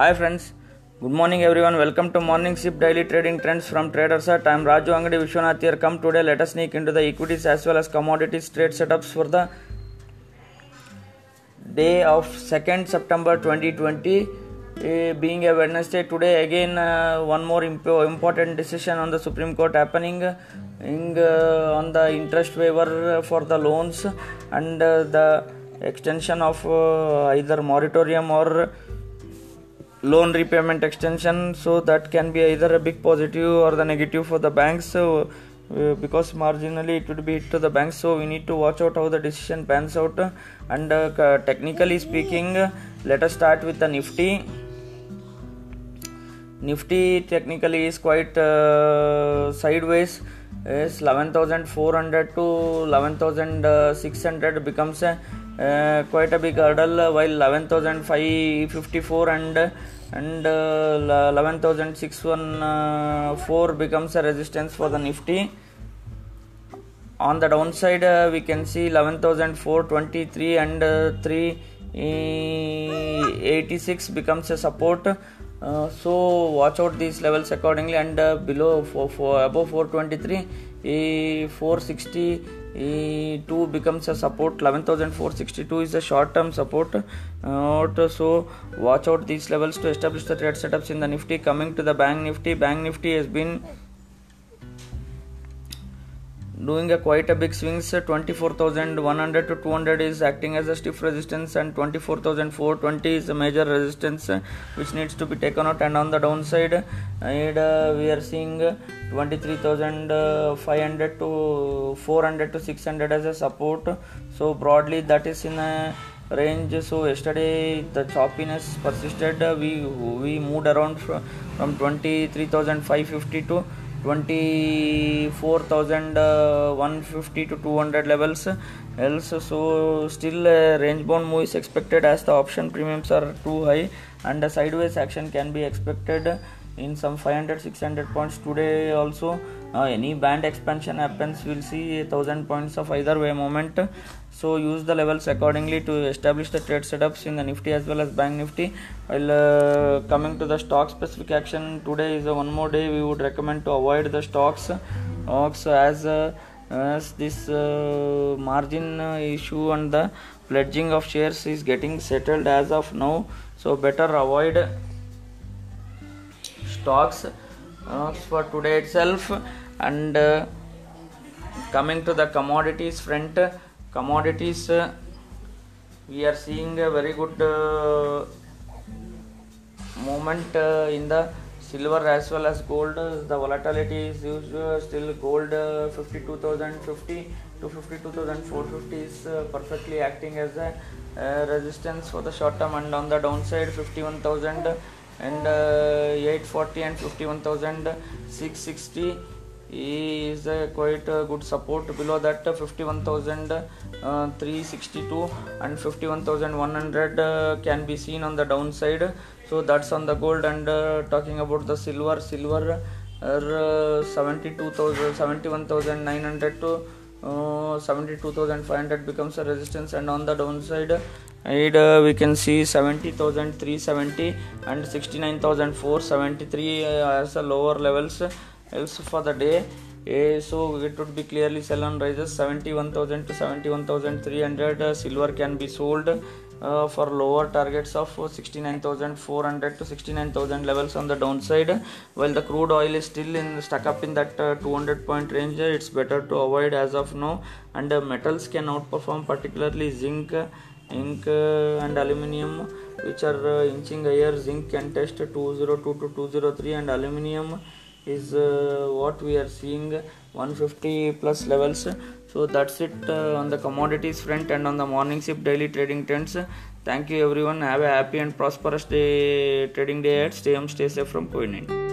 Hi friends, good morning everyone. Welcome to Morning Sip Daily Trading Trends from Traders Hut. I am Raju Angadi Vishwanath here. Come today, let us sneak into the equities as well as commodities trade setups for the day of 2nd September 2020. Uh, being a Wednesday today, again uh, one more imp- important decision on the Supreme Court happening in, uh, on the interest waiver for the loans and uh, the extension of uh, either moratorium or loan repayment extension so that can be either a big positive or the negative for the banks. So uh, because marginally it would be hit to the banks so we need to watch out how the decision pans out. And uh, technically speaking uh, let us start with the nifty. Nifty technically is quite uh, sideways. Is 11400 to 11600 becomes a uh, quite a big hurdle uh, while 11554 and and uh, 11614 becomes a resistance for the nifty. On the downside uh, we can see 11423 and uh, 386 becomes a support uh, so watch out these levels accordingly. And uh, below for, for above 423 eh, 462 becomes a support. 11462 is a short term support uh, so watch out these levels to establish the trade setups in the nifty. Coming to the bank nifty bank nifty has been doing a quite a big swings 24100 to 200 is acting as a stiff resistance and 24420 is a major resistance which needs to be taken out. And on the downside and uh, we are seeing 23500 to 400 to 600 as a support. So broadly that is in a range. So yesterday the choppiness persisted. We we moved around from 23550 to 24150 to 200 levels. Else so still uh, range bound move is expected as the option premiums are too high and a sideways action can be expected in some 500 600 points today also. Uh, any band expansion happens we'll see a thousand points of either way moment so use the levels accordingly to establish the trade setups in the nifty as well as bank nifty. While uh, coming to the stock specific action today is a one more day we would recommend to avoid the stocks. Stocks as uh, as this uh, margin uh, issue and the pledging of shares is getting settled as of now so better avoid stocks uh, for today itself. And uh, coming to the commodities front commodities uh, we are seeing a very good uh, movement uh, in the silver as well as gold. The volatility is usual still gold uh, 52050 to 52450 is uh, perfectly acting as a uh, resistance for the short term. And on the downside 51000 and uh, 840 and 51660 is uh, quite a good support. Below that uh, 51362 and 51100 uh, can be seen on the downside. So that's on the gold and uh, talking about the silver silver uh, 72000 71900 to uh, 72500 becomes a resistance and on the downside and uh, we can see 70370 and 69473 uh, as a lower levels else for the day. Uh, so it would be clearly sell on rises. 71000 to 71300 uh, silver can be sold uh, for lower targets of 69400 to 69000 levels on the downside. While the crude oil is still in stuck up in that uh, 200 point range it's better to avoid as of now. And uh, metals can outperform particularly zinc zinc uh, and aluminium which are inching higher. Zinc can test 202 to 203 and aluminium is uh, what we are seeing 150 plus levels. So that's it uh, on the commodities front and on the morning sip daily trading trends. Thank you everyone. Have a happy and prosperous day trading day ahead. Stay home stay safe from covid-19